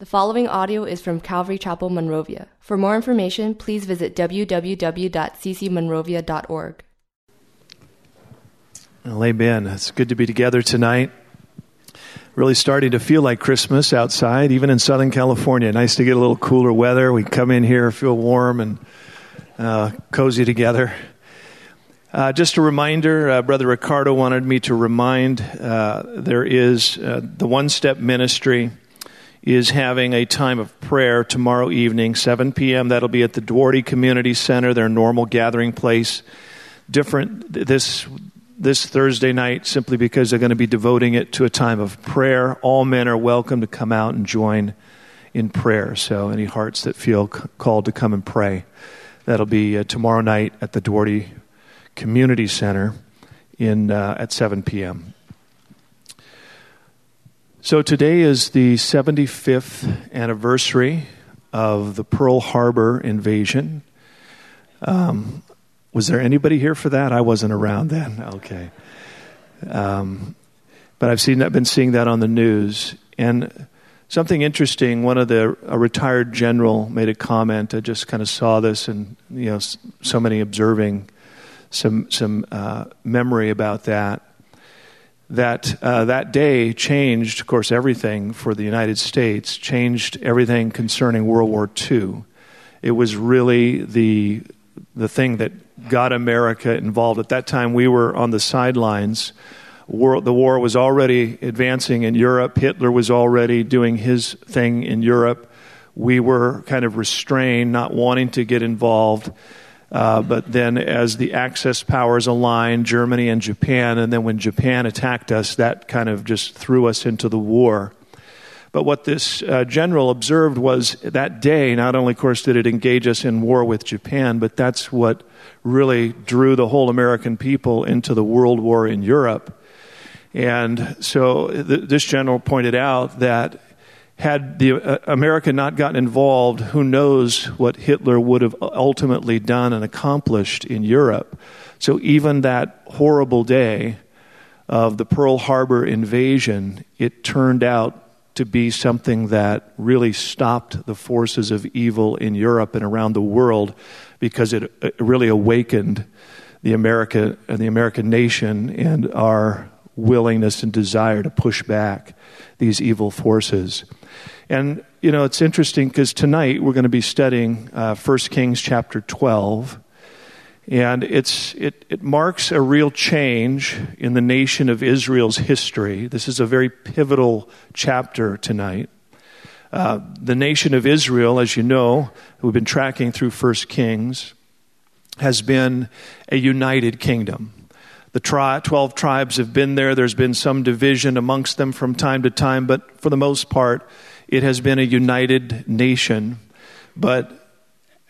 The following audio is from Calvary Chapel, Monrovia. For more information, please visit www.ccmonrovia.org. Well, amen. It's good to be together tonight. Really starting to feel like Christmas outside, even in Southern California. Nice to get a little cooler weather. We come in here, feel warm and uh, cozy together. Uh, just a reminder, uh, Brother Ricardo wanted me to remind uh, there is uh, the One Step Ministry is having a time of prayer tomorrow evening, 7 p.m. That'll be at the Duarte Community Center, their normal gathering place. Different this this Thursday night simply because they're going to be devoting it to a time of prayer. All men are welcome to come out and join in prayer. So, any hearts that feel called to come and pray, that'll be uh, tomorrow night at the Duarte Community Center in uh, at 7 p.m. So today is the 75th anniversary of the Pearl Harbor invasion. Um, was there anybody here for that? I wasn't around then. Okay. Um, but I've seen that, been seeing that on the news. And something interesting, one of the, a retired general made a comment. I just kind of saw this and, you know, so many observing some, some uh, memory about that that uh, that day changed, of course, everything for the United States, changed everything concerning World War II. It was really the, the thing that got America involved. At that time, we were on the sidelines. War, the war was already advancing in Europe. Hitler was already doing his thing in Europe. We were kind of restrained, not wanting to get involved. Uh, but then, as the Axis powers aligned, Germany and Japan, and then when Japan attacked us, that kind of just threw us into the war. But what this uh, general observed was that day, not only, of course, did it engage us in war with Japan, but that's what really drew the whole American people into the world war in Europe. And so th- this general pointed out that had the uh, America not gotten involved, who knows what Hitler would have ultimately done and accomplished in Europe. So even that horrible day of the Pearl Harbor invasion, it turned out to be something that really stopped the forces of evil in Europe and around the world because it, it really awakened the America and the American nation and our willingness and desire to push back these evil forces. And, you know, it's interesting because tonight we're going to be studying uh, 1 Kings chapter 12. And it's, it, it marks a real change in the nation of Israel's history. This is a very pivotal chapter tonight. Uh, the nation of Israel, as you know, we've been tracking through 1 Kings, has been a united kingdom. The tri- 12 tribes have been there. There's been some division amongst them from time to time, but for the most part, it has been a united nation. But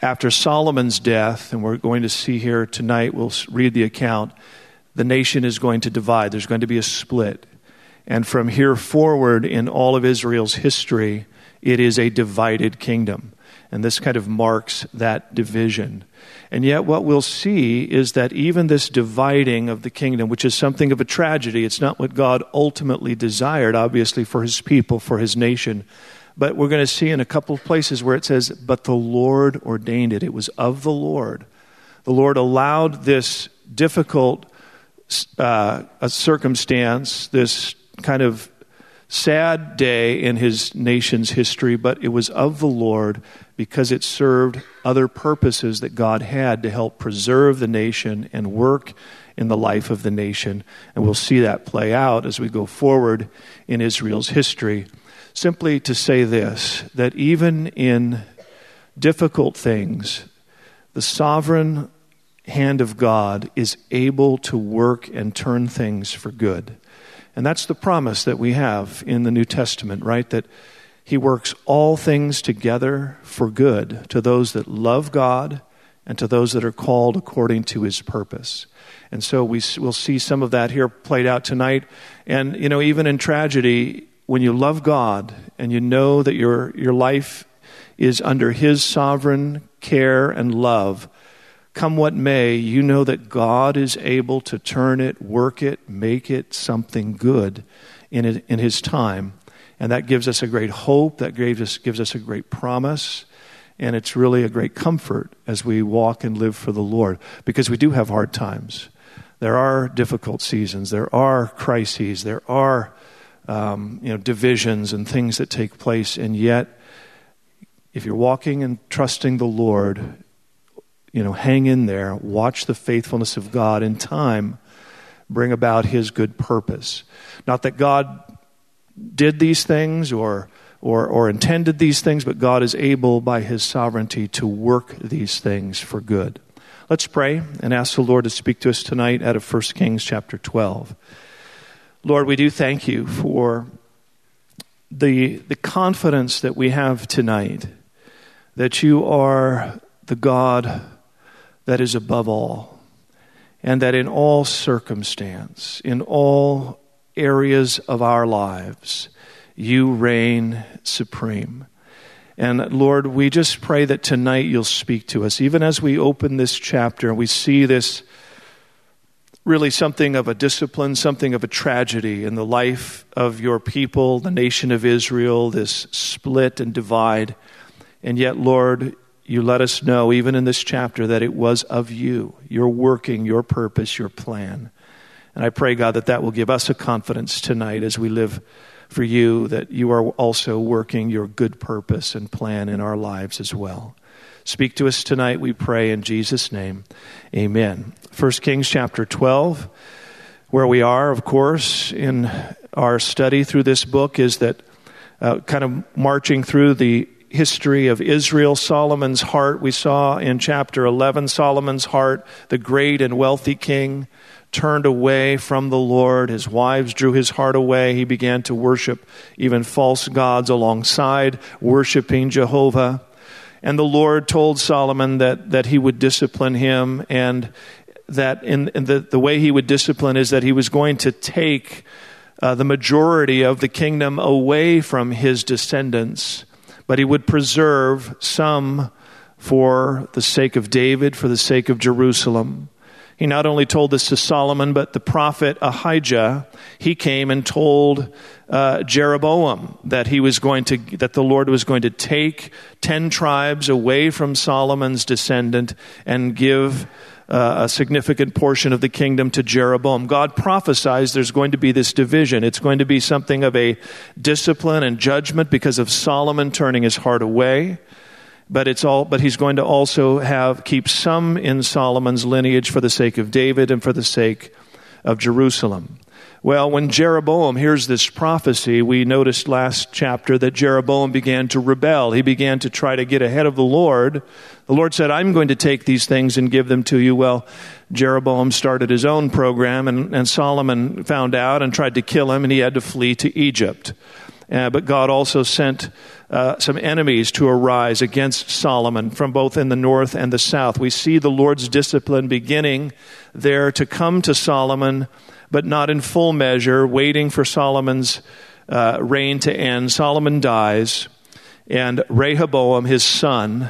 after Solomon's death, and we're going to see here tonight, we'll read the account, the nation is going to divide. There's going to be a split. And from here forward in all of Israel's history, it is a divided kingdom. And this kind of marks that division. And yet, what we'll see is that even this dividing of the kingdom, which is something of a tragedy, it's not what God ultimately desired, obviously, for his people, for his nation. But we're going to see in a couple of places where it says, But the Lord ordained it. It was of the Lord. The Lord allowed this difficult uh, circumstance, this kind of sad day in his nation's history, but it was of the Lord because it served other purposes that God had to help preserve the nation and work in the life of the nation. And we'll see that play out as we go forward in Israel's history. Simply to say this that even in difficult things, the sovereign hand of God is able to work and turn things for good. And that's the promise that we have in the New Testament, right? That he works all things together for good to those that love God and to those that are called according to his purpose. And so we will see some of that here played out tonight. And, you know, even in tragedy, when you love God and you know that your, your life is under his sovereign care and love, come what may, you know that God is able to turn it, work it, make it something good in, it, in his time And that gives us a great hope, that gives us, gives us a great promise. And it's really a great comfort as we walk and live for the Lord because we do have hard times. There are difficult seasons, there are crises, there are um, you know, divisions and things that take place. And yet, if you're walking and trusting the Lord, you know, hang in there, watch the faithfulness of God in time bring about his good purpose. Not that God did these things or, or, or intended these things, but God is able by his sovereignty to work these things for good. Let's pray and ask the Lord to speak to us tonight out of 1 Kings chapter 12. Lord, we do thank you for the, the confidence that we have tonight that you are the God that is above all, and that in all circumstance, in all areas of our lives, you reign supreme. And Lord, we just pray that tonight you'll speak to us. Even as we open this chapter and we see this really something of a discipline, something of a tragedy in the life of your people, the nation of Israel, this split and divide. And yet, Lord, you let us know, even in this chapter, that it was of you, your working, your purpose, your plan. And I pray, God, that that will give us a confidence tonight as we live for you, that you are also working your good purpose and plan in our lives as well. Speak to us tonight, we pray, in Jesus' name. Amen. 1 Kings chapter 12, where we are, of course, in our study through this book, is that uh, kind of marching through the history of Israel, Solomon's heart. We saw in chapter 11 Solomon's heart, the great and wealthy king turned away from the Lord. His wives drew his heart away. He began to worship even false gods alongside worshiping Jehovah. And the Lord told Solomon that, that he would discipline him, and that in, in the, the way he would discipline is that he was going to take uh, the majority of the kingdom away from his descendants but he would preserve some for the sake of David, for the sake of Jerusalem. He not only told this to Solomon, but the prophet Ahijah, he came and told uh, Jeroboam that he was going to, that the Lord was going to take ten tribes away from Solomon's descendant and give uh, a significant portion of the kingdom to Jeroboam. God prophesies there's going to be this division. It's going to be something of a discipline and judgment because of Solomon turning his heart away. But it's all but he's going to also have keep some in Solomon's lineage for the sake of David and for the sake of Jerusalem. Well, when Jeroboam hears this prophecy, we noticed last chapter that Jeroboam began to rebel. He began to try to get ahead of the Lord. The Lord said, I'm going to take these things and give them to you. Well, Jeroboam started his own program, and, and Solomon found out and tried to kill him, and he had to flee to Egypt. Uh, but God also sent uh, some enemies to arise against Solomon from both in the north and the south. We see the Lord's discipline beginning there to come to Solomon but not in full measure, waiting for Solomon's uh, reign to end. Solomon dies, and Rehoboam, his son,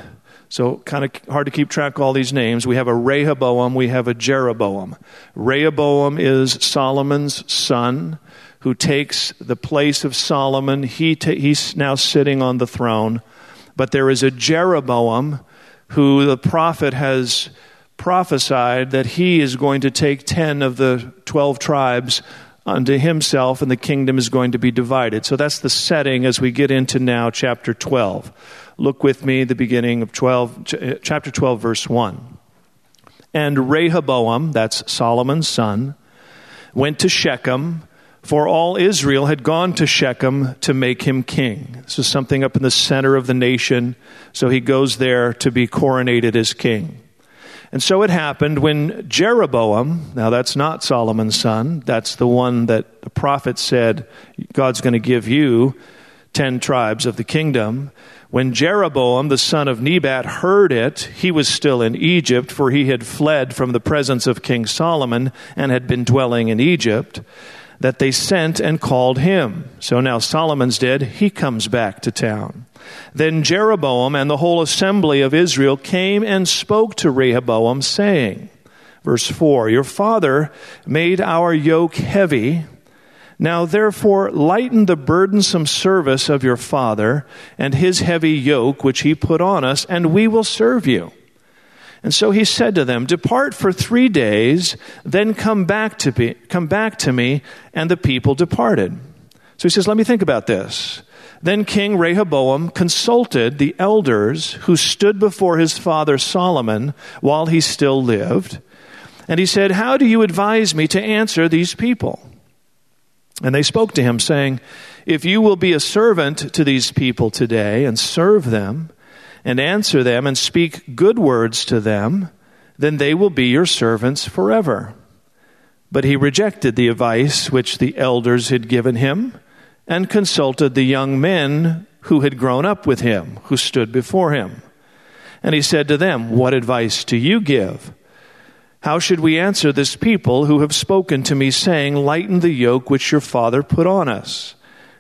so kind of hard to keep track of all these names. We have a Rehoboam, we have a Jeroboam. Rehoboam is Solomon's son who takes the place of Solomon. He ta- he's now sitting on the throne. But there is a Jeroboam who the prophet has prophesied that he is going to take 10 of the 12 tribes unto himself and the kingdom is going to be divided. So that's the setting as we get into now chapter 12. Look with me the beginning of 12 uh, chapter 12 verse 1. And Rehoboam, that's Solomon's son, went to Shechem for all Israel had gone to Shechem to make him king. This is something up in the center of the nation, so he goes there to be coronated as king. And so it happened when Jeroboam, now that's not Solomon's son, that's the one that the prophet said, God's going to give you 10 tribes of the kingdom. When Jeroboam, the son of Nebat, heard it, he was still in Egypt, for he had fled from the presence of King Solomon and had been dwelling in Egypt that they sent and called him. So now Solomon's dead, he comes back to town. Then Jeroboam and the whole assembly of Israel came and spoke to Rehoboam, saying, Verse 4 Your father made our yoke heavy, Now therefore lighten the burdensome service of your father and his heavy yoke which he put on us, and we will serve you. And so he said to them, Depart for three days, then come back to me. Come back to me. And the people departed. So he says, Let me think about this. Then King Rehoboam consulted the elders who stood before his father Solomon while he still lived. And he said, How do you advise me to answer these people? And they spoke to him, saying, If you will be a servant to these people today and serve them, and answer them and speak good words to them, then they will be your servants forever. But he rejected the advice which the elders had given him and consulted the young men who had grown up with him, who stood before him. And he said to them, What advice do you give? How should we answer this people who have spoken to me, saying, Lighten the yoke which your father put on us?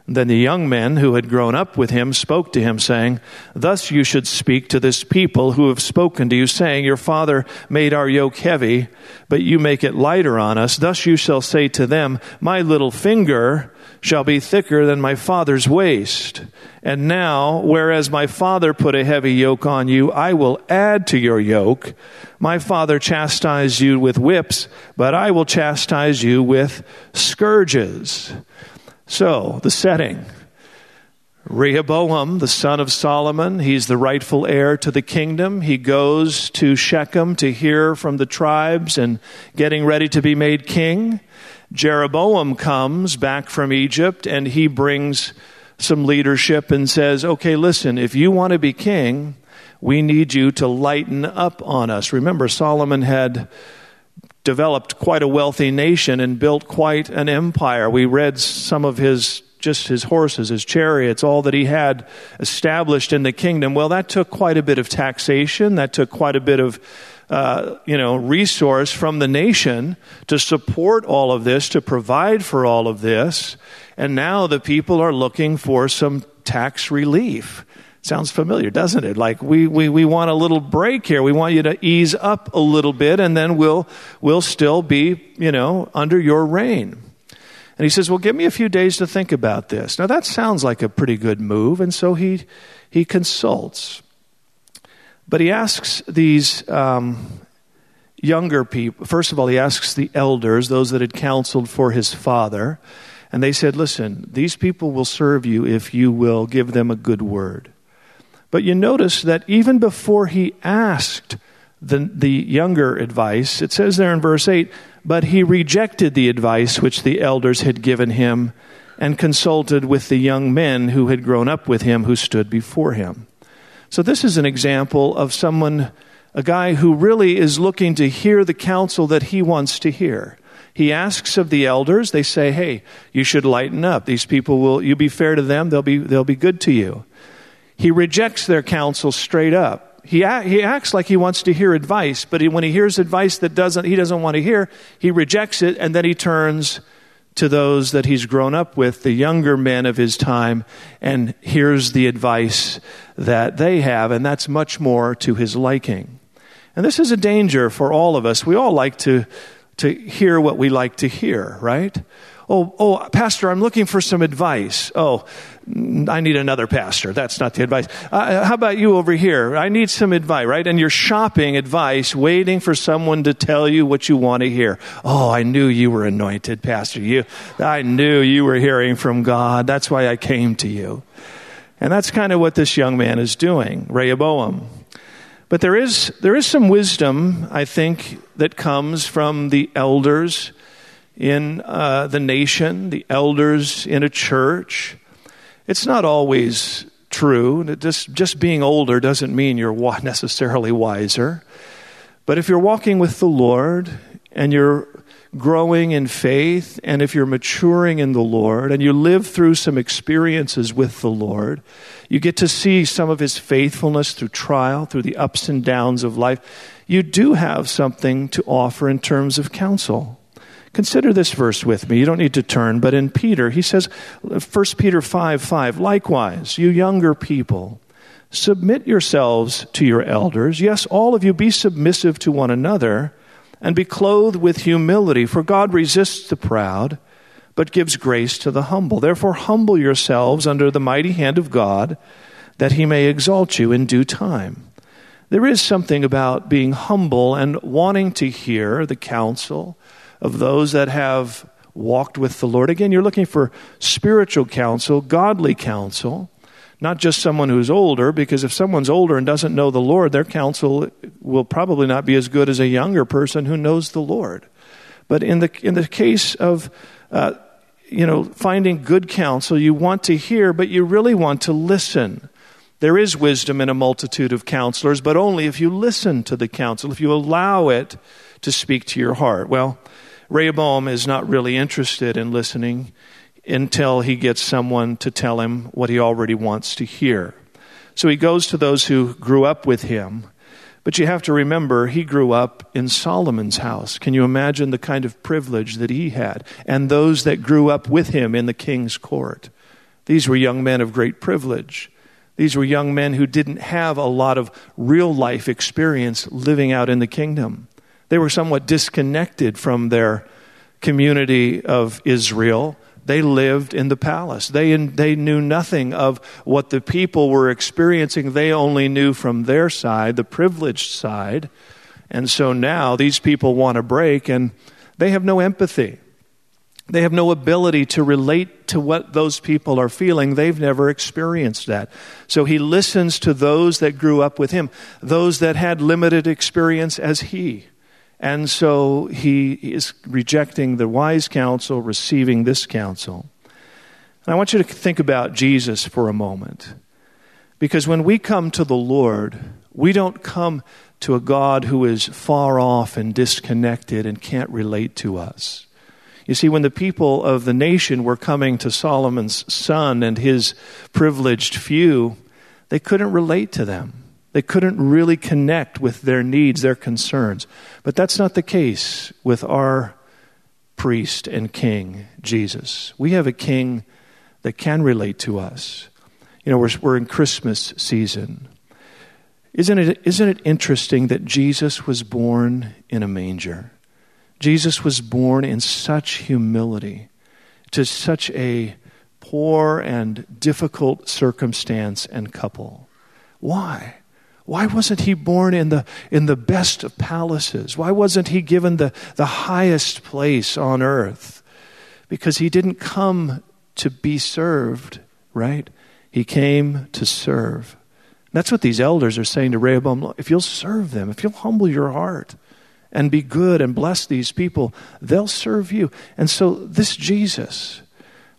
Then the young men who had grown up with him spoke to him, saying, Thus you should speak to this people who have spoken to you, saying, Your father made our yoke heavy, but you make it lighter on us. Thus you shall say to them, My little finger shall be thicker than my father's waist. And now, whereas my father put a heavy yoke on you, I will add to your yoke. My father chastised you with whips, but I will chastise you with scourges. So, the setting. Rehoboam, the son of Solomon, he's the rightful heir to the kingdom. He goes to Shechem to hear from the tribes and getting ready to be made king. Jeroboam comes back from Egypt and he brings some leadership and says, okay, listen, if you want to be king, we need you to lighten up on us. Remember, Solomon had developed quite a wealthy nation and built quite an empire. We read some of his just his horses, his chariots, all that he had established in the kingdom. Well, that took quite a bit of taxation. That took quite a bit of uh, you know, resource from the nation to support all of this, to provide for all of this. And now the people are looking for some tax relief. Sounds familiar, doesn't it? Like we, we, we want a little break here. We want you to ease up a little bit and then we'll, we'll still be, you know, under your reign. And he says, well, give me a few days to think about this. Now that sounds like a pretty good move. And so he, he consults. But he asks these um, younger people, first of all, he asks the elders, those that had counseled for his father, and they said, Listen, these people will serve you if you will give them a good word. But you notice that even before he asked the, the younger advice, it says there in verse 8, but he rejected the advice which the elders had given him and consulted with the young men who had grown up with him who stood before him. So, this is an example of someone, a guy who really is looking to hear the counsel that he wants to hear. He asks of the elders, they say, hey, you should lighten up. These people will, you be fair to them, they'll be, they'll be good to you. He rejects their counsel straight up. He, he acts like he wants to hear advice, but he, when he hears advice that doesn't, he doesn't want to hear, he rejects it and then he turns to those that he's grown up with, the younger men of his time, and hears the advice that they have, and that's much more to his liking. And this is a danger for all of us. We all like to, to hear what we like to hear, right? Oh, oh, Pastor, I'm looking for some advice. Oh, I need another pastor. That's not the advice. Uh, how about you over here? I need some advice, right? And you're shopping advice, waiting for someone to tell you what you want to hear. Oh, I knew you were anointed, Pastor. You, I knew you were hearing from God. That's why I came to you. And that's kind of what this young man is doing, Rehoboam. But there is, there is some wisdom, I think, that comes from the elders in uh, the nation, the elders in a church. It's not always true. Just, just being older doesn't mean you're necessarily wiser. But if you're walking with the Lord and you're growing in faith, and if you're maturing in the Lord and you live through some experiences with the Lord, you get to see some of His faithfulness through trial, through the ups and downs of life. You do have something to offer in terms of counsel. Consider this verse with me. You don't need to turn, but in Peter, he says, 1 Peter 5 5, likewise, you younger people, submit yourselves to your elders. Yes, all of you be submissive to one another and be clothed with humility, for God resists the proud, but gives grace to the humble. Therefore, humble yourselves under the mighty hand of God, that he may exalt you in due time. There is something about being humble and wanting to hear the counsel of those that have walked with the Lord. Again, you're looking for spiritual counsel, godly counsel, not just someone who's older, because if someone's older and doesn't know the Lord, their counsel will probably not be as good as a younger person who knows the Lord. But in the, in the case of uh, you know, finding good counsel, you want to hear, but you really want to listen. There is wisdom in a multitude of counselors, but only if you listen to the counsel, if you allow it to speak to your heart. Well, Rehoboam is not really interested in listening until he gets someone to tell him what he already wants to hear. So he goes to those who grew up with him but you have to remember, he grew up in Solomon's house. Can you imagine the kind of privilege that he had? And those that grew up with him in the king's court. These were young men of great privilege. These were young men who didn't have a lot of real life experience living out in the kingdom. They were somewhat disconnected from their community of Israel they lived in the palace. They, they knew nothing of what the people were experiencing. They only knew from their side, the privileged side. And so now these people want a break and they have no empathy. They have no ability to relate to what those people are feeling. They've never experienced that. So he listens to those that grew up with him, those that had limited experience as he. And so he is rejecting the wise counsel, receiving this counsel. And I want you to think about Jesus for a moment. Because when we come to the Lord, we don't come to a God who is far off and disconnected and can't relate to us. You see, when the people of the nation were coming to Solomon's son and his privileged few, they couldn't relate to them. They couldn't really connect with their needs, their concerns. But that's not the case with our priest and king, Jesus. We have a king that can relate to us. You know, we're, we're in Christmas season. Isn't it, isn't it interesting that Jesus was born in a manger? Jesus was born in such humility to such a poor and difficult circumstance and couple. Why? Why wasn't he born in the, in the best of palaces? Why wasn't he given the, the highest place on earth? Because he didn't come to be served, right? He came to serve. That's what these elders are saying to Rehoboam. If you'll serve them, if you'll humble your heart and be good and bless these people, they'll serve you. And so, this Jesus,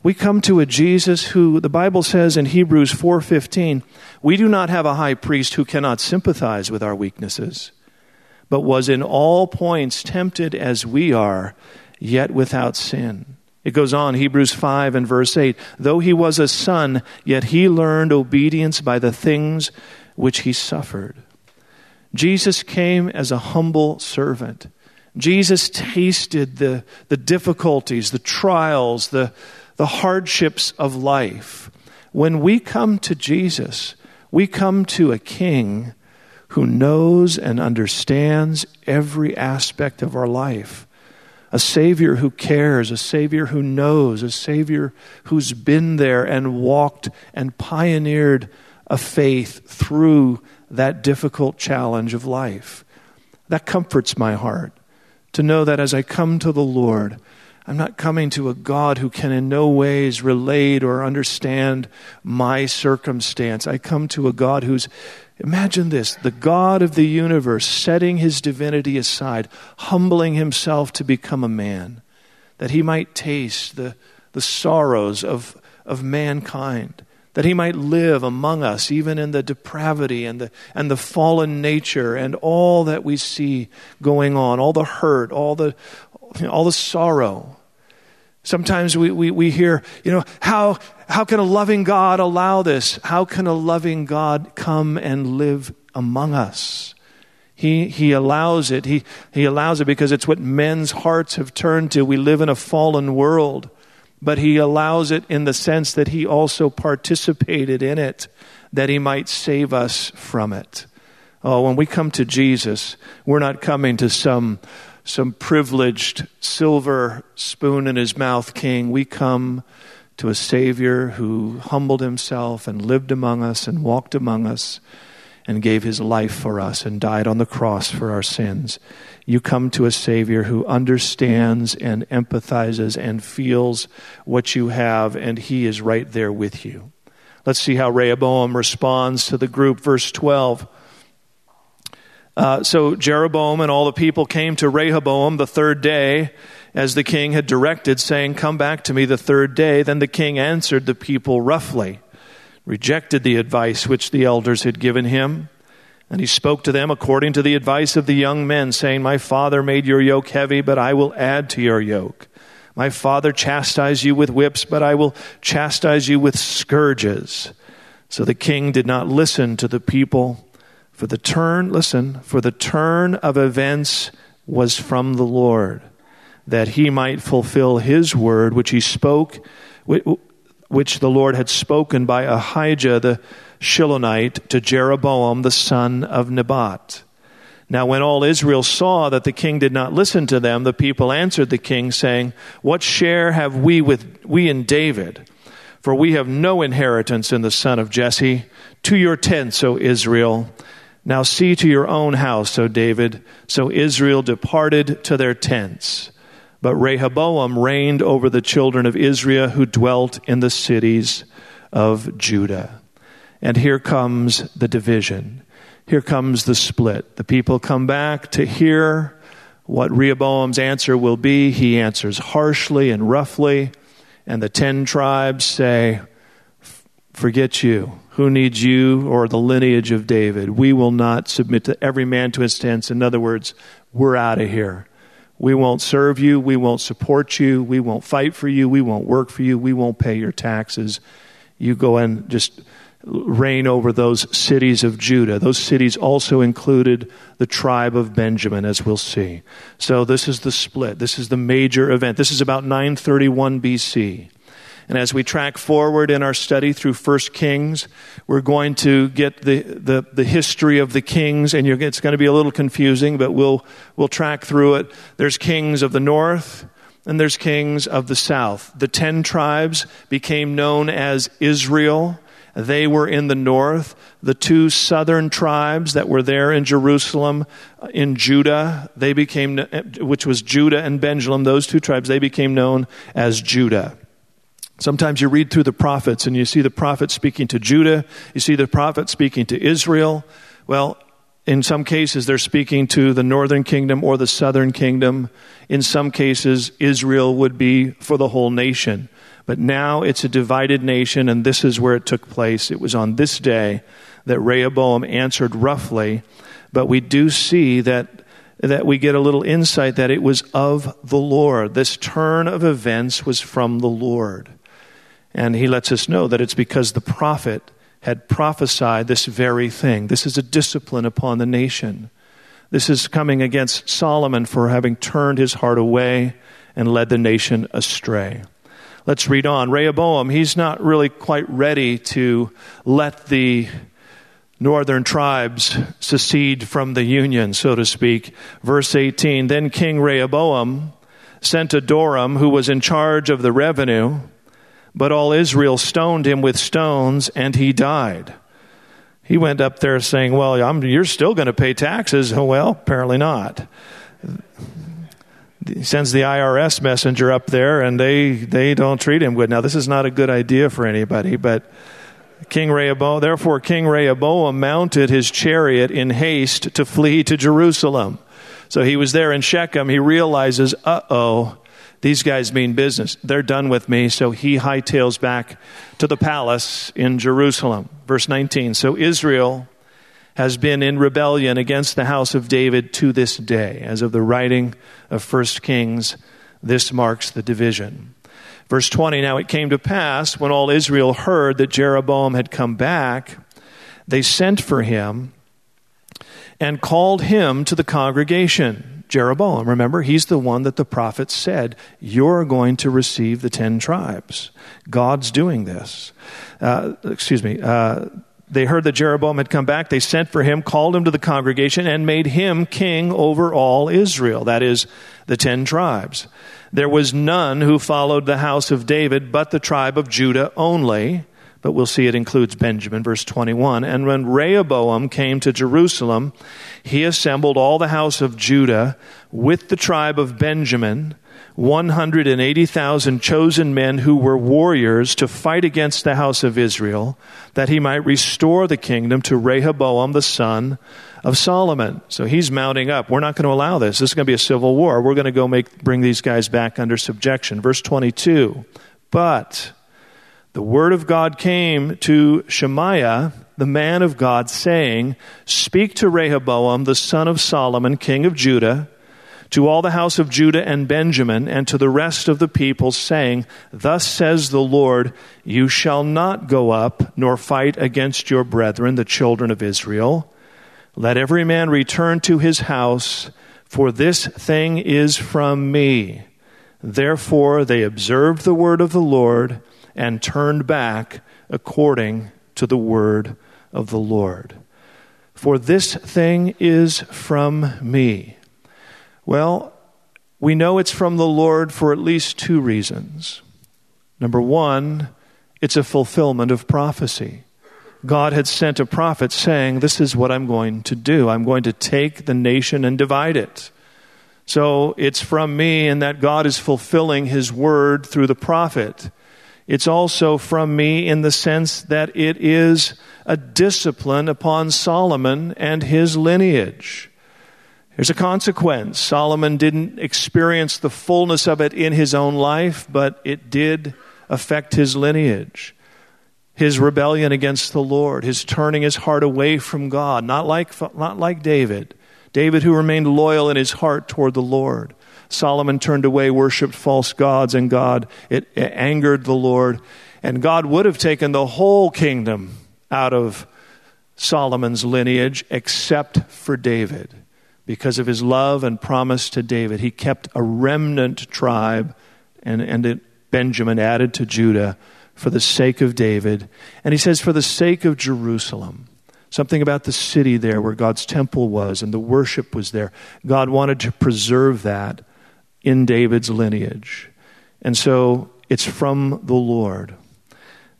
we come to a Jesus who the Bible says in Hebrews 4:15, we do not have a high priest who cannot sympathize with our weaknesses, but was in all points tempted as we are, yet without sin. It goes on, Hebrews 5 and verse 8, though he was a son, yet he learned obedience by the things which he suffered. Jesus came as a humble servant. Jesus tasted the, the difficulties, the trials, the, the hardships of life. When we come to Jesus, we come to a king who knows and understands every aspect of our life. A Savior who cares, a Savior who knows, a Savior who's been there and walked and pioneered a faith through that difficult challenge of life. That comforts my heart to know that as I come to the Lord, I'm not coming to a God who can in no ways relate or understand my circumstance. I come to a God who's, imagine this, the God of the universe setting his divinity aside, humbling himself to become a man, that he might taste the, the sorrows of, of mankind, that he might live among us, even in the depravity and the, and the fallen nature and all that we see going on, all the hurt, all the, all the sorrow. Sometimes we, we, we hear, you know, how, how can a loving God allow this? How can a loving God come and live among us? He, he allows it. He, he allows it because it's what men's hearts have turned to. We live in a fallen world, but He allows it in the sense that He also participated in it, that He might save us from it. Oh, when we come to Jesus, we're not coming to some some privileged silver spoon in his mouth king. We come to a Savior who humbled himself and lived among us and walked among us and gave his life for us and died on the cross for our sins. You come to a Savior who understands and empathizes and feels what you have, and he is right there with you. Let's see how Rehoboam responds to the group. Verse 12. Uh, so Jeroboam and all the people came to Rehoboam the third day, as the king had directed, saying, Come back to me the third day. Then the king answered the people roughly, rejected the advice which the elders had given him. And he spoke to them according to the advice of the young men, saying, My father made your yoke heavy, but I will add to your yoke. My father chastised you with whips, but I will chastise you with scourges. So the king did not listen to the people, for the turn, listen, for the turn of events was from the Lord, that he might fulfill his word, which he spoke, which the Lord had spoken by Ahijah the Shilonite to Jeroboam the son of Nebat. Now, when all Israel saw that the king did not listen to them, the people answered the king, saying, What share have we with we in David? For we have no inheritance in the son of Jesse. To your tents, O Israel. Now see to your own house, O David. So Israel departed to their tents. But Rehoboam reigned over the children of Israel who dwelt in the cities of Judah. And here comes the division here comes the split. The people come back to hear what Rehoboam's answer will be. He answers harshly and roughly, and the ten tribes say, Forget you. Who needs you or the lineage of David? We will not submit to every man to his tents. In other words, we're out of here. We won't serve you. We won't support you. We won't fight for you. We won't work for you. We won't pay your taxes. You go and just reign over those cities of Judah. Those cities also included the tribe of Benjamin, as we'll see. So this is the split. This is the major event. This is about 931 BC. And as we track forward in our study through First Kings, we're going to get the, the, the history of the kings, and it's going to be a little confusing, but we'll, we'll track through it. There's kings of the north, and there's kings of the south. The ten tribes became known as Israel they were in the north. The two southern tribes that were there in Jerusalem, uh, in Judah, they became, which was Judah and Benjamin, those two tribes, they became known as Judah. Sometimes you read through the prophets and you see the prophet speaking to Judah, you see the prophet speaking to Israel. Well, in some cases, they're speaking to the northern kingdom or the southern kingdom. In some cases, Israel would be for the whole nation. But now it's a divided nation, and this is where it took place. It was on this day that Rehoboam answered roughly, but we do see that, that we get a little insight that it was of the Lord. This turn of events was from the Lord. And he lets us know that it's because the prophet had prophesied this very thing. This is a discipline upon the nation. This is coming against Solomon for having turned his heart away and led the nation astray. Let's read on. Rehoboam, he's not really quite ready to let the northern tribes secede from the union, so to speak. Verse 18 Then King Rehoboam sent Adoram, who was in charge of the revenue, but all Israel stoned him with stones, and he died. He went up there saying, Well, I'm, you're still going to pay taxes. Oh, Well, apparently not he sends the IRS messenger up there and they, they don't treat him good. Now, this is not a good idea for anybody, but King Rehoboam, therefore, King Rehoboam mounted his chariot in haste to flee to Jerusalem. So he was there in Shechem. He realizes, uh oh, these guys mean business. They're done with me. So he hightails back to the palace in Jerusalem. Verse 19. So Israel has been in rebellion against the house of David to this day. As of the writing of 1 Kings, this marks the division. Verse 20 Now it came to pass when all Israel heard that Jeroboam had come back, they sent for him and called him to the congregation. Jeroboam, remember, he's the one that the prophet said, You're going to receive the ten tribes. God's doing this. Uh, excuse me. Uh, they heard that Jeroboam had come back. They sent for him, called him to the congregation, and made him king over all Israel. That is, the ten tribes. There was none who followed the house of David but the tribe of Judah only. But we'll see it includes Benjamin, verse 21. And when Rehoboam came to Jerusalem, he assembled all the house of Judah with the tribe of Benjamin 180,000 chosen men who were warriors to fight against the house of Israel, that he might restore the kingdom to Rehoboam the son of Solomon. So he's mounting up. We're not going to allow this. This is going to be a civil war. We're going to go make, bring these guys back under subjection. Verse 22. But the word of God came to Shemaiah, the man of God, saying, Speak to Rehoboam the son of Solomon, king of Judah, to all the house of Judah and Benjamin, and to the rest of the people, saying, Thus says the Lord, You shall not go up nor fight against your brethren, the children of Israel. Let every man return to his house, for this thing is from me. Therefore they observed the word of the Lord and turned back according to the word of the Lord. For this thing is from me. Well, we know it's from the Lord for at least two reasons. Number one, it's a fulfillment of prophecy. God had sent a prophet saying, This is what I'm going to do. I'm going to take the nation and divide it. So it's from me, and that God is fulfilling his word through the prophet. It's also from me in the sense that it is a discipline upon Solomon and his lineage. There's a consequence. Solomon didn't experience the fullness of it in his own life, but it did affect his lineage. His rebellion against the Lord, his turning his heart away from God, not like, not like David. David, who remained loyal in his heart toward the Lord. Solomon turned away, worshiped false gods, and God, it, it angered the Lord. And God would have taken the whole kingdom out of Solomon's lineage except for David because of his love and promise to David, he kept a remnant tribe and, and Benjamin added to Judah for the sake of David. And he says, for the sake of Jerusalem. Something about the city there where God's temple was and the worship was there. God wanted to preserve that in David's lineage. And so it's from the Lord.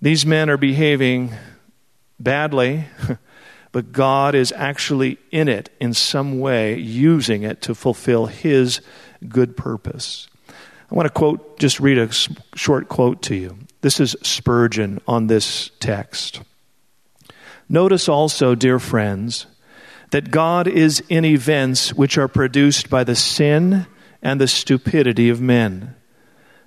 These men are behaving badly. but God is actually in it in some way, using it to fulfill His good purpose. I want to quote, just read a short quote to you. This is Spurgeon on this text. Notice also, dear friends, that God is in events which are produced by the sin and the stupidity of men.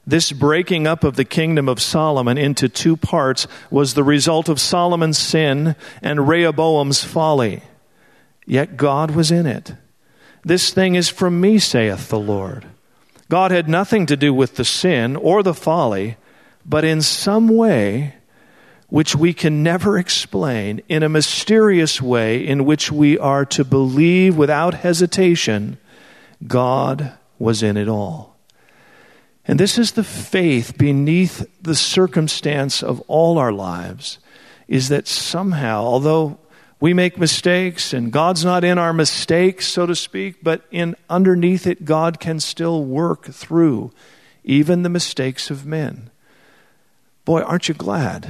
This breaking up of the kingdom of Solomon into two parts was the result of Solomon's sin and Rehoboam's folly. Yet God was in it. This thing is from me, saith the Lord. God had nothing to do with the sin or the folly, but in some way, which we can never explain, in a mysterious way in which we are to believe without hesitation, God was in it all. And this is the faith beneath the circumstance of all our lives is that somehow, although we make mistakes and God's not in our mistakes, so to speak, but in underneath it, God can still work through even the mistakes of men. Boy, aren't you glad?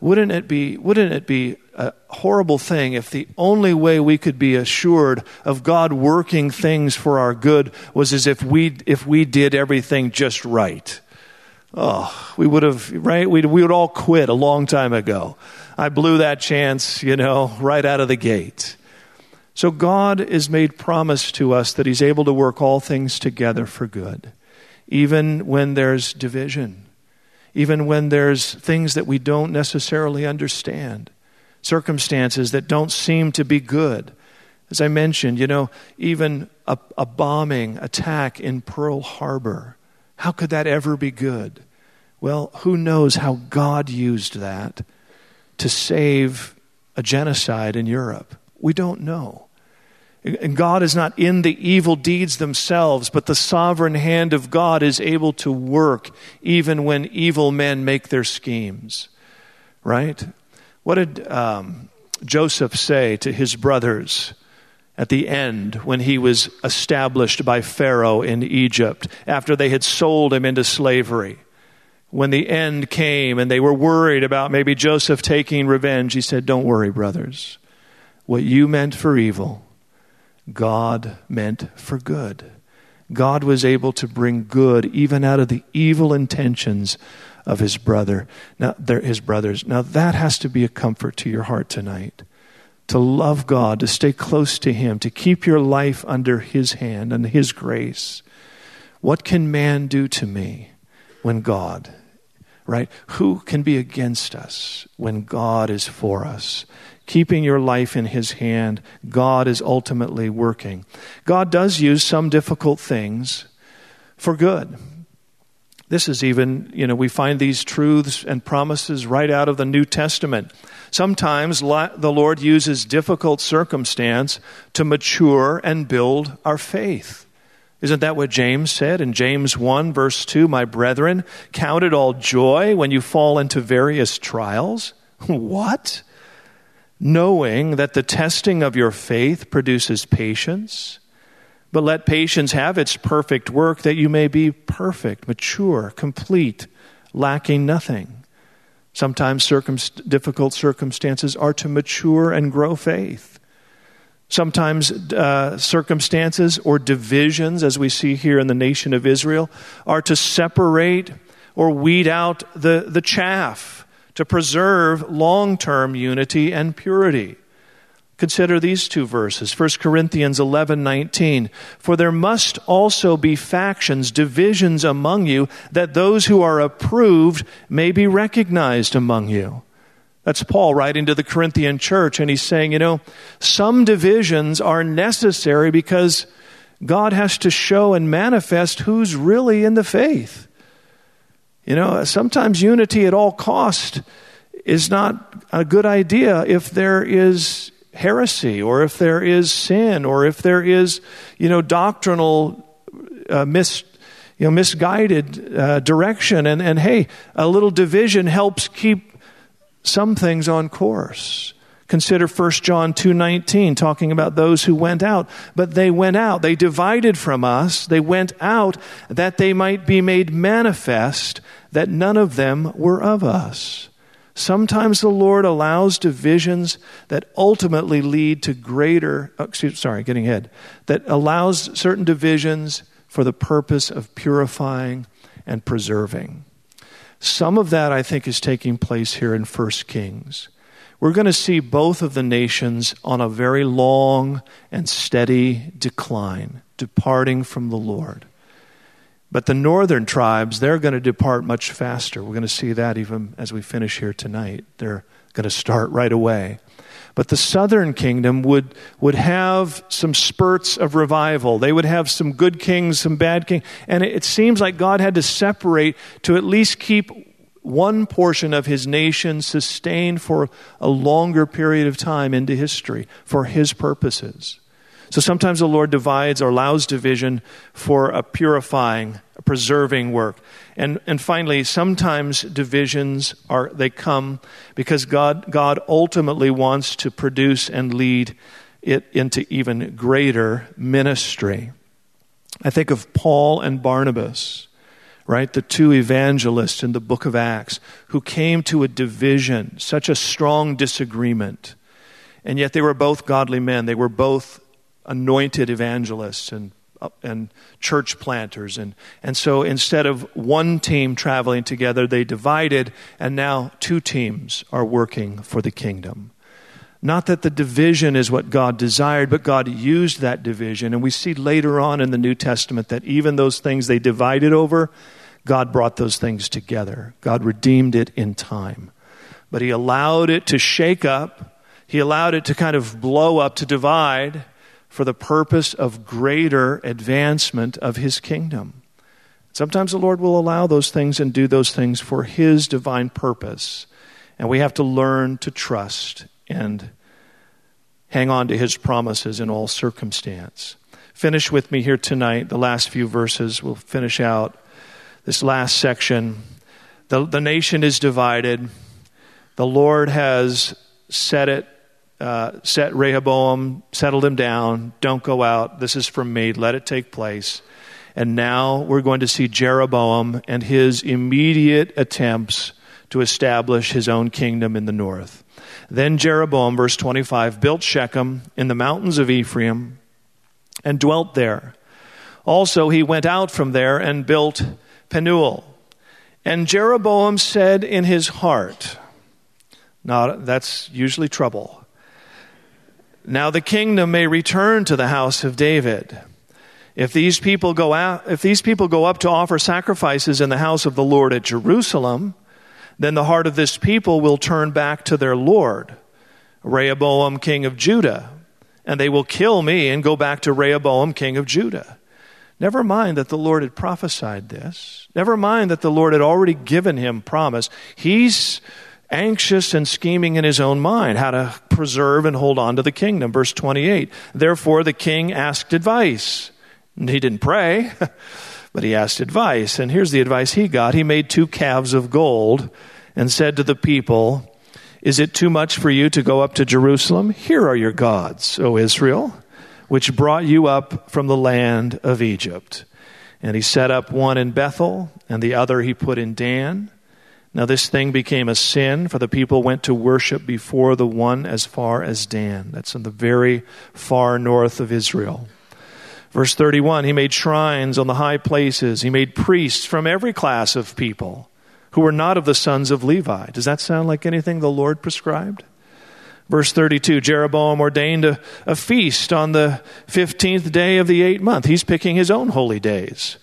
Wouldn't it be, wouldn't it be a horrible thing if the only way we could be assured of God working things for our good was as if we, if we did everything just right. Oh, we would have, right? We'd, we would all quit a long time ago. I blew that chance, you know, right out of the gate. So God has made promise to us that He's able to work all things together for good, even when there's division, even when there's things that we don't necessarily understand circumstances that don't seem to be good. As I mentioned, you know, even a, a bombing attack in Pearl Harbor, how could that ever be good? Well, who knows how God used that to save a genocide in Europe? We don't know. And God is not in the evil deeds themselves, but the sovereign hand of God is able to work even when evil men make their schemes. Right? What did um, Joseph say to his brothers at the end when he was established by Pharaoh in Egypt after they had sold him into slavery? When the end came and they were worried about maybe Joseph taking revenge, he said, Don't worry, brothers. What you meant for evil, God meant for good. God was able to bring good even out of the evil intentions of his brother. Now, his brothers. Now that has to be a comfort to your heart tonight. To love God, to stay close to him, to keep your life under his hand and his grace. What can man do to me when God, right? Who can be against us when God is for us? keeping your life in His hand, God is ultimately working. God does use some difficult things for good. This is even, you know, we find these truths and promises right out of the New Testament. Sometimes the Lord uses difficult circumstance to mature and build our faith. Isn't that what James said in James 1, verse 2? My brethren, count it all joy when you fall into various trials. what? knowing that the testing of your faith produces patience. But let patience have its perfect work, that you may be perfect, mature, complete, lacking nothing. Sometimes circum- difficult circumstances are to mature and grow faith. Sometimes uh, circumstances or divisions, as we see here in the nation of Israel, are to separate or weed out the, the chaff to preserve long term unity and purity. Consider these two verses 1 Corinthians 11 19. For there must also be factions, divisions among you, that those who are approved may be recognized among you. That's Paul writing to the Corinthian church, and he's saying, you know, some divisions are necessary because God has to show and manifest who's really in the faith. You know, sometimes unity at all cost is not a good idea if there is heresy or if there is sin or if there is, you know, doctrinal uh, mis, you know, misguided uh, direction. And, and hey, a little division helps keep some things on course. Consider 1 John 2:19 talking about those who went out, but they went out, they divided from us, they went out that they might be made manifest that none of them were of us. Sometimes the Lord allows divisions that ultimately lead to greater, oh, excuse, sorry, getting ahead, that allows certain divisions for the purpose of purifying and preserving. Some of that, I think, is taking place here in 1 Kings we're going to see both of the nations on a very long and steady decline, departing from the Lord. But the northern tribes, they're going to depart much faster. We're going to see that even as we finish here tonight. They're going to start right away. But the southern kingdom would, would have some spurts of revival. They would have some good kings, some bad kings. And it, it seems like God had to separate to at least keep one portion of his nation sustained for a longer period of time into history for his purposes. So sometimes the Lord divides or allows division for a purifying, a preserving work. And, and finally, sometimes divisions are, they come because God, God ultimately wants to produce and lead it into even greater ministry. I think of Paul and Barnabas right? The two evangelists in the book of Acts who came to a division, such a strong disagreement. And yet they were both godly men. They were both anointed evangelists and, uh, and church planters. And, and so instead of one team traveling together, they divided, and now two teams are working for the kingdom. Not that the division is what God desired, but God used that division. And we see later on in the New Testament that even those things they divided over, God brought those things together. God redeemed it in time. But He allowed it to shake up, He allowed it to kind of blow up, to divide for the purpose of greater advancement of His kingdom. Sometimes the Lord will allow those things and do those things for His divine purpose. And we have to learn to trust and hang on to His promises in all circumstance. Finish with me here tonight. The last few verses will finish out this last section. The, the nation is divided. The Lord has set it, uh, set Rehoboam, settled him down. Don't go out. This is from me. Let it take place. And now we're going to see Jeroboam and his immediate attempts to establish his own kingdom in the north. Then Jeroboam, verse 25, built Shechem in the mountains of Ephraim and dwelt there. Also, he went out from there and built Penuel. And Jeroboam said in his heart, now that's usually trouble. Now the kingdom may return to the house of David. If these people go out, if these people go up to offer sacrifices in the house of the Lord at Jerusalem, then the heart of this people will turn back to their Lord, Rehoboam, king of Judah, and they will kill me and go back to Rehoboam, king of Judah. Never mind that the Lord had prophesied this. Never mind that the Lord had already given him promise. He's anxious and scheming in his own mind how to preserve and hold on to the kingdom. Verse 28. Therefore the king asked advice. He didn't pray, but he asked advice. And here's the advice he got. He made two calves of gold and said to the people, Is it too much for you to go up to Jerusalem? Here are your gods, O Israel which brought you up from the land of Egypt. And he set up one in Bethel, and the other he put in Dan. Now this thing became a sin, for the people went to worship before the one as far as Dan. That's in the very far north of Israel. Verse 31 He made shrines on the high places, he made priests from every class of people who were not of the sons of Levi. Does that sound like anything the Lord prescribed? Verse 32 Jeroboam ordained a, a, feast on the 15th day of the eighth month. He's picking his own holy days,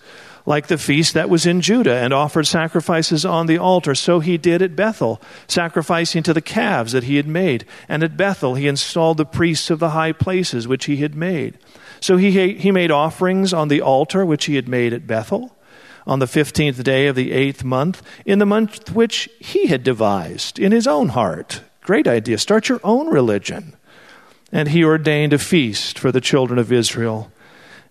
like the feast that was in Judah, and offered sacrifices on the altar. So he did at Bethel, sacrificing to the calves that he had made. And at Bethel he installed the priests of the high places which he had made. So he, he made offerings on the altar which he had made at Bethel on the 15th day of the eighth month, in the month which he had devised in his own heart Great idea. Start your own religion. And he ordained a feast for the children of Israel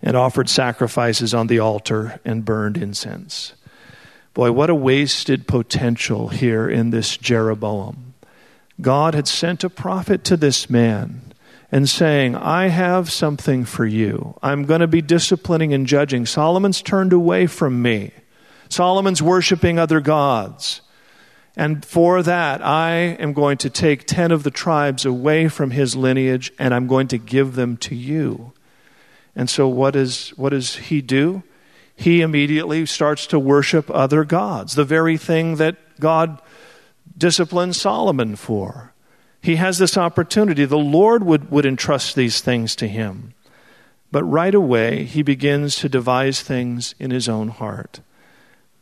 and offered sacrifices on the altar and burned incense. Boy, what a wasted potential here in this Jeroboam. God had sent a prophet to this man and saying, I have something for you. I'm going to be disciplining and judging. Solomon's turned away from me. Solomon's worshiping other gods. And for that, I am going to take 10 of the tribes away from his lineage and I'm going to give them to you. And so, what, is, what does he do? He immediately starts to worship other gods, the very thing that God disciplined Solomon for. He has this opportunity. The Lord would, would entrust these things to him. But right away, he begins to devise things in his own heart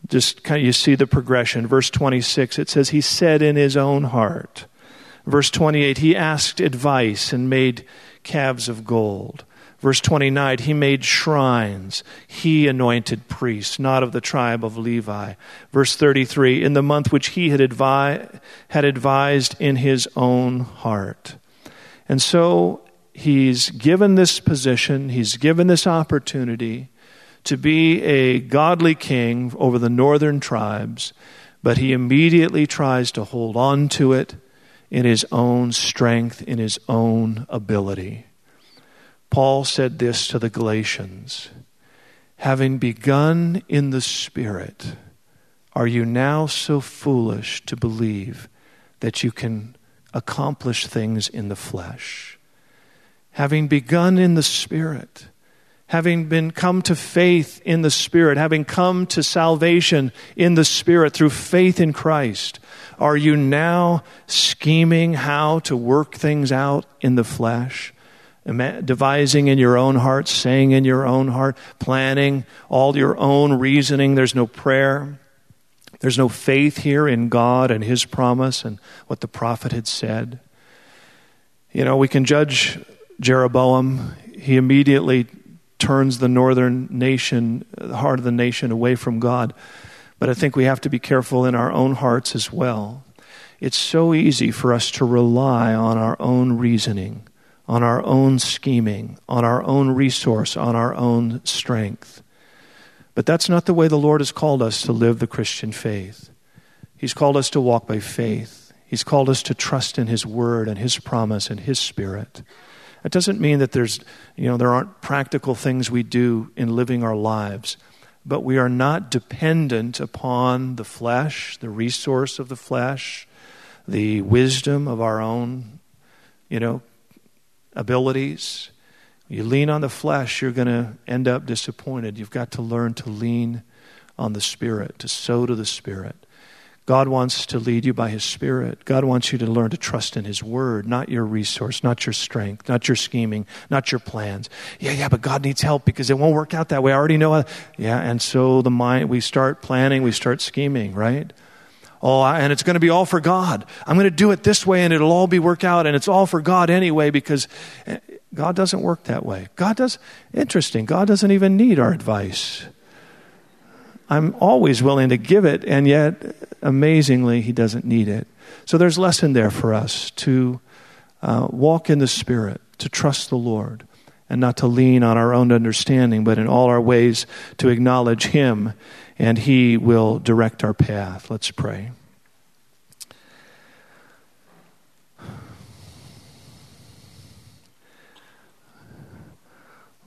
just kind of you see the progression. Verse 26, it says, He said in his own heart. Verse 28, He asked advice and made calves of gold. Verse 29, He made shrines. He anointed priests, not of the tribe of Levi. Verse 33, in the month which he had, advi- had advised in his own heart. And so he's given this position, he's given this opportunity to be a godly king over the northern tribes, but he immediately tries to hold on to it in his own strength, in his own ability. Paul said this to the Galatians Having begun in the Spirit, are you now so foolish to believe that you can accomplish things in the flesh? Having begun in the Spirit, having been come to faith in the Spirit, having come to salvation in the Spirit through faith in Christ, are you now scheming how to work things out in the flesh? Devising in your own heart, saying in your own heart, planning all your own reasoning. There's no prayer. There's no faith here in God and His promise and what the prophet had said. You know, we can judge Jeroboam. He immediately turns the northern nation, the heart of the nation, away from God. But I think we have to be careful in our own hearts as well. It's so easy for us to rely on our own reasoning, on our own scheming, on our own resource, on our own strength. But that's not the way the Lord has called us to live the Christian faith. He's called us to walk by faith. He's called us to trust in His Word and His promise and His Spirit. That doesn't mean that there's, you know, there aren't practical things we do in living our lives, but we are not dependent upon the flesh, the resource of the flesh, the wisdom of our own, you know, abilities. You lean on the flesh, you're going to end up disappointed. You've got to learn to lean on the Spirit, to sow to the Spirit. God wants to lead you by His Spirit. God wants you to learn to trust in His Word, not your resource, not your strength, not your scheming, not your plans. Yeah, yeah, but God needs help because it won't work out that way. I already know. How. Yeah, and so the mind, we start planning, we start scheming, right? Oh, and it's going to be all for God. I'm going to do it this way and it'll all be work out and it's all for God anyway because eh, God doesn't work that way. God does, interesting, God doesn't even need our advice. I'm always willing to give it, and yet, amazingly, He doesn't need it. So there's lesson there for us to uh, walk in the Spirit, to trust the Lord, and not to lean on our own understanding, but in all our ways to acknowledge Him, and He will direct our path. Let's pray.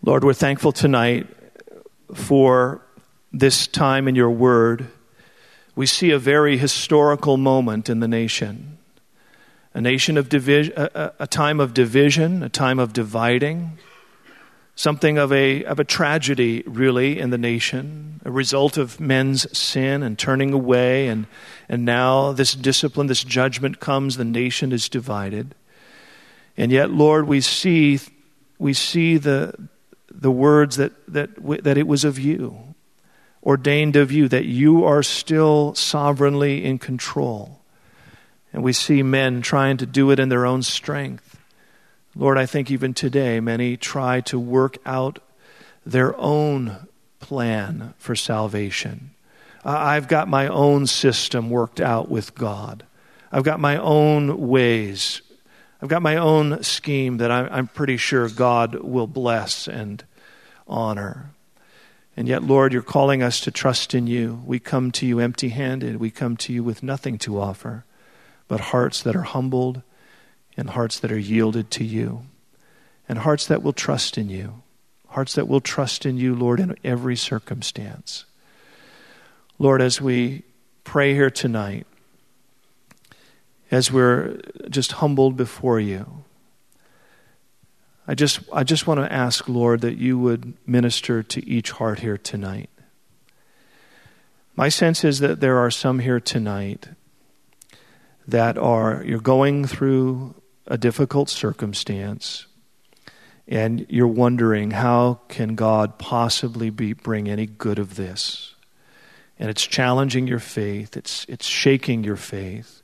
Lord, we're thankful tonight for this time in your word, we see a very historical moment in the nation. A nation of division, a, a, time of division, a time of dividing, something of a, of a tragedy, really, in the nation, a result of men's sin and turning away. And, and now this discipline, this judgment comes, the nation is divided. And yet, Lord, we see, we see the, the words that, that, that it was of you ordained of you, that you are still sovereignly in control. And we see men trying to do it in their own strength. Lord, I think even today many try to work out their own plan for salvation. I've got my own system worked out with God. I've got my own ways. I've got my own scheme that I'm pretty sure God will bless and honor. And yet, Lord, you're calling us to trust in you. We come to you empty handed. We come to you with nothing to offer, but hearts that are humbled and hearts that are yielded to you, and hearts that will trust in you. Hearts that will trust in you, Lord, in every circumstance. Lord, as we pray here tonight, as we're just humbled before you, I just, I just want to ask, Lord, that you would minister to each heart here tonight. My sense is that there are some here tonight that are, you're going through a difficult circumstance and you're wondering how can God possibly be, bring any good of this? And it's challenging your faith, it's, it's shaking your faith.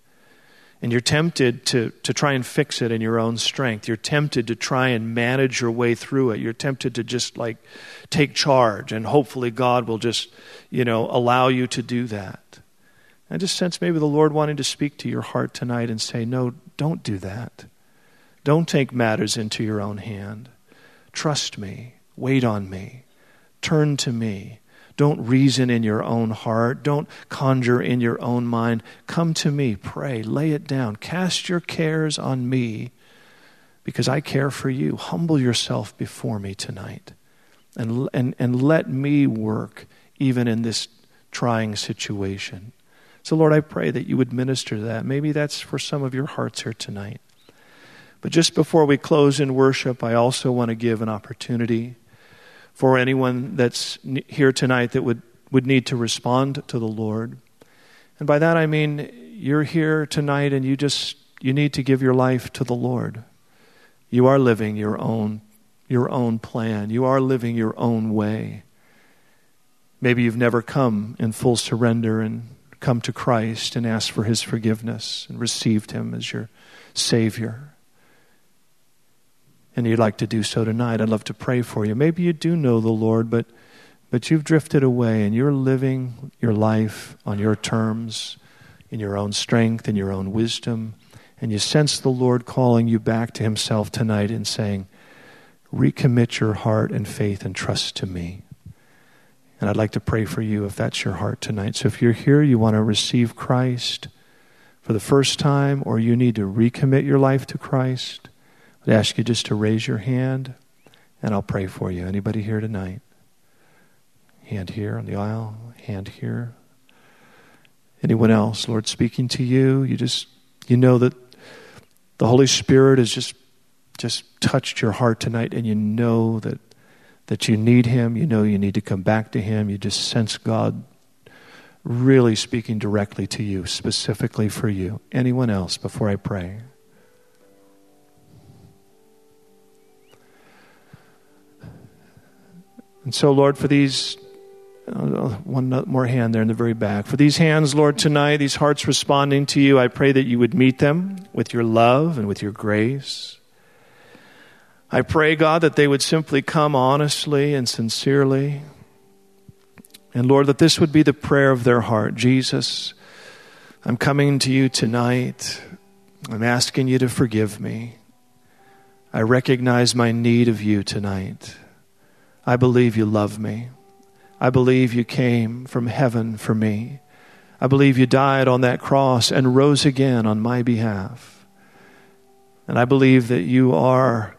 And you're tempted to, to try and fix it in your own strength. You're tempted to try and manage your way through it. You're tempted to just like take charge and hopefully God will just, you know, allow you to do that. I just sense maybe the Lord wanting to speak to your heart tonight and say, no, don't do that. Don't take matters into your own hand. Trust me. Wait on me. Turn to me. Don't reason in your own heart. Don't conjure in your own mind. Come to me, pray, lay it down. Cast your cares on me because I care for you. Humble yourself before me tonight and, and, and let me work even in this trying situation. So, Lord, I pray that you would minister that. Maybe that's for some of your hearts here tonight. But just before we close in worship, I also want to give an opportunity for anyone that's here tonight that would, would need to respond to the Lord. And by that I mean you're here tonight and you just you need to give your life to the Lord. You are living your own your own plan. You are living your own way. Maybe you've never come in full surrender and come to Christ and asked for his forgiveness and received him as your savior and you'd like to do so tonight, I'd love to pray for you. Maybe you do know the Lord, but, but you've drifted away and you're living your life on your terms, in your own strength, in your own wisdom, and you sense the Lord calling you back to Himself tonight and saying, Recommit your heart and faith and trust to me. And I'd like to pray for you if that's your heart tonight. So if you're here, you want to receive Christ, for the first time or you need to recommit your life to Christ, I'd ask you just to raise your hand and I'll pray for you. Anybody here tonight? Hand here on the aisle, hand here. Anyone else, Lord, speaking to you? You just you know that the Holy Spirit has just just touched your heart tonight and you know that that you need him, you know you need to come back to him, you just sense God really speaking directly to you, specifically for you. Anyone else before I pray? And so, Lord, for these, uh, one more hand there in the very back. For these hands, Lord, tonight, these hearts responding to you, I pray that you would meet them with your love and with your grace. I pray, God, that they would simply come honestly and sincerely. And Lord, that this would be the prayer of their heart. Jesus, I'm coming to you tonight. I'm asking you to forgive me. I recognize my need of you tonight. I believe you love me. I believe you came from heaven for me. I believe you died on that cross and rose again on my behalf. And I believe that you are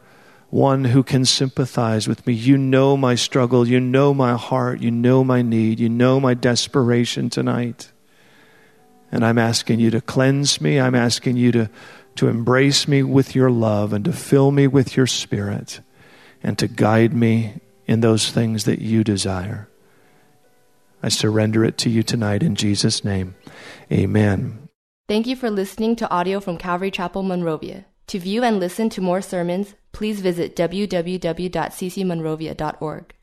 one who can sympathize with me. You know my struggle. You know my heart. You know my need. You know my desperation tonight. And I'm asking you to cleanse me. I'm asking you to, to embrace me with your love and to fill me with your spirit and to guide me in those things that you desire. I surrender it to you tonight in Jesus' name. Amen. Thank you for listening to audio from Calvary Chapel, Monrovia. To view and listen to more sermons, please visit www.ccmonrovia.org.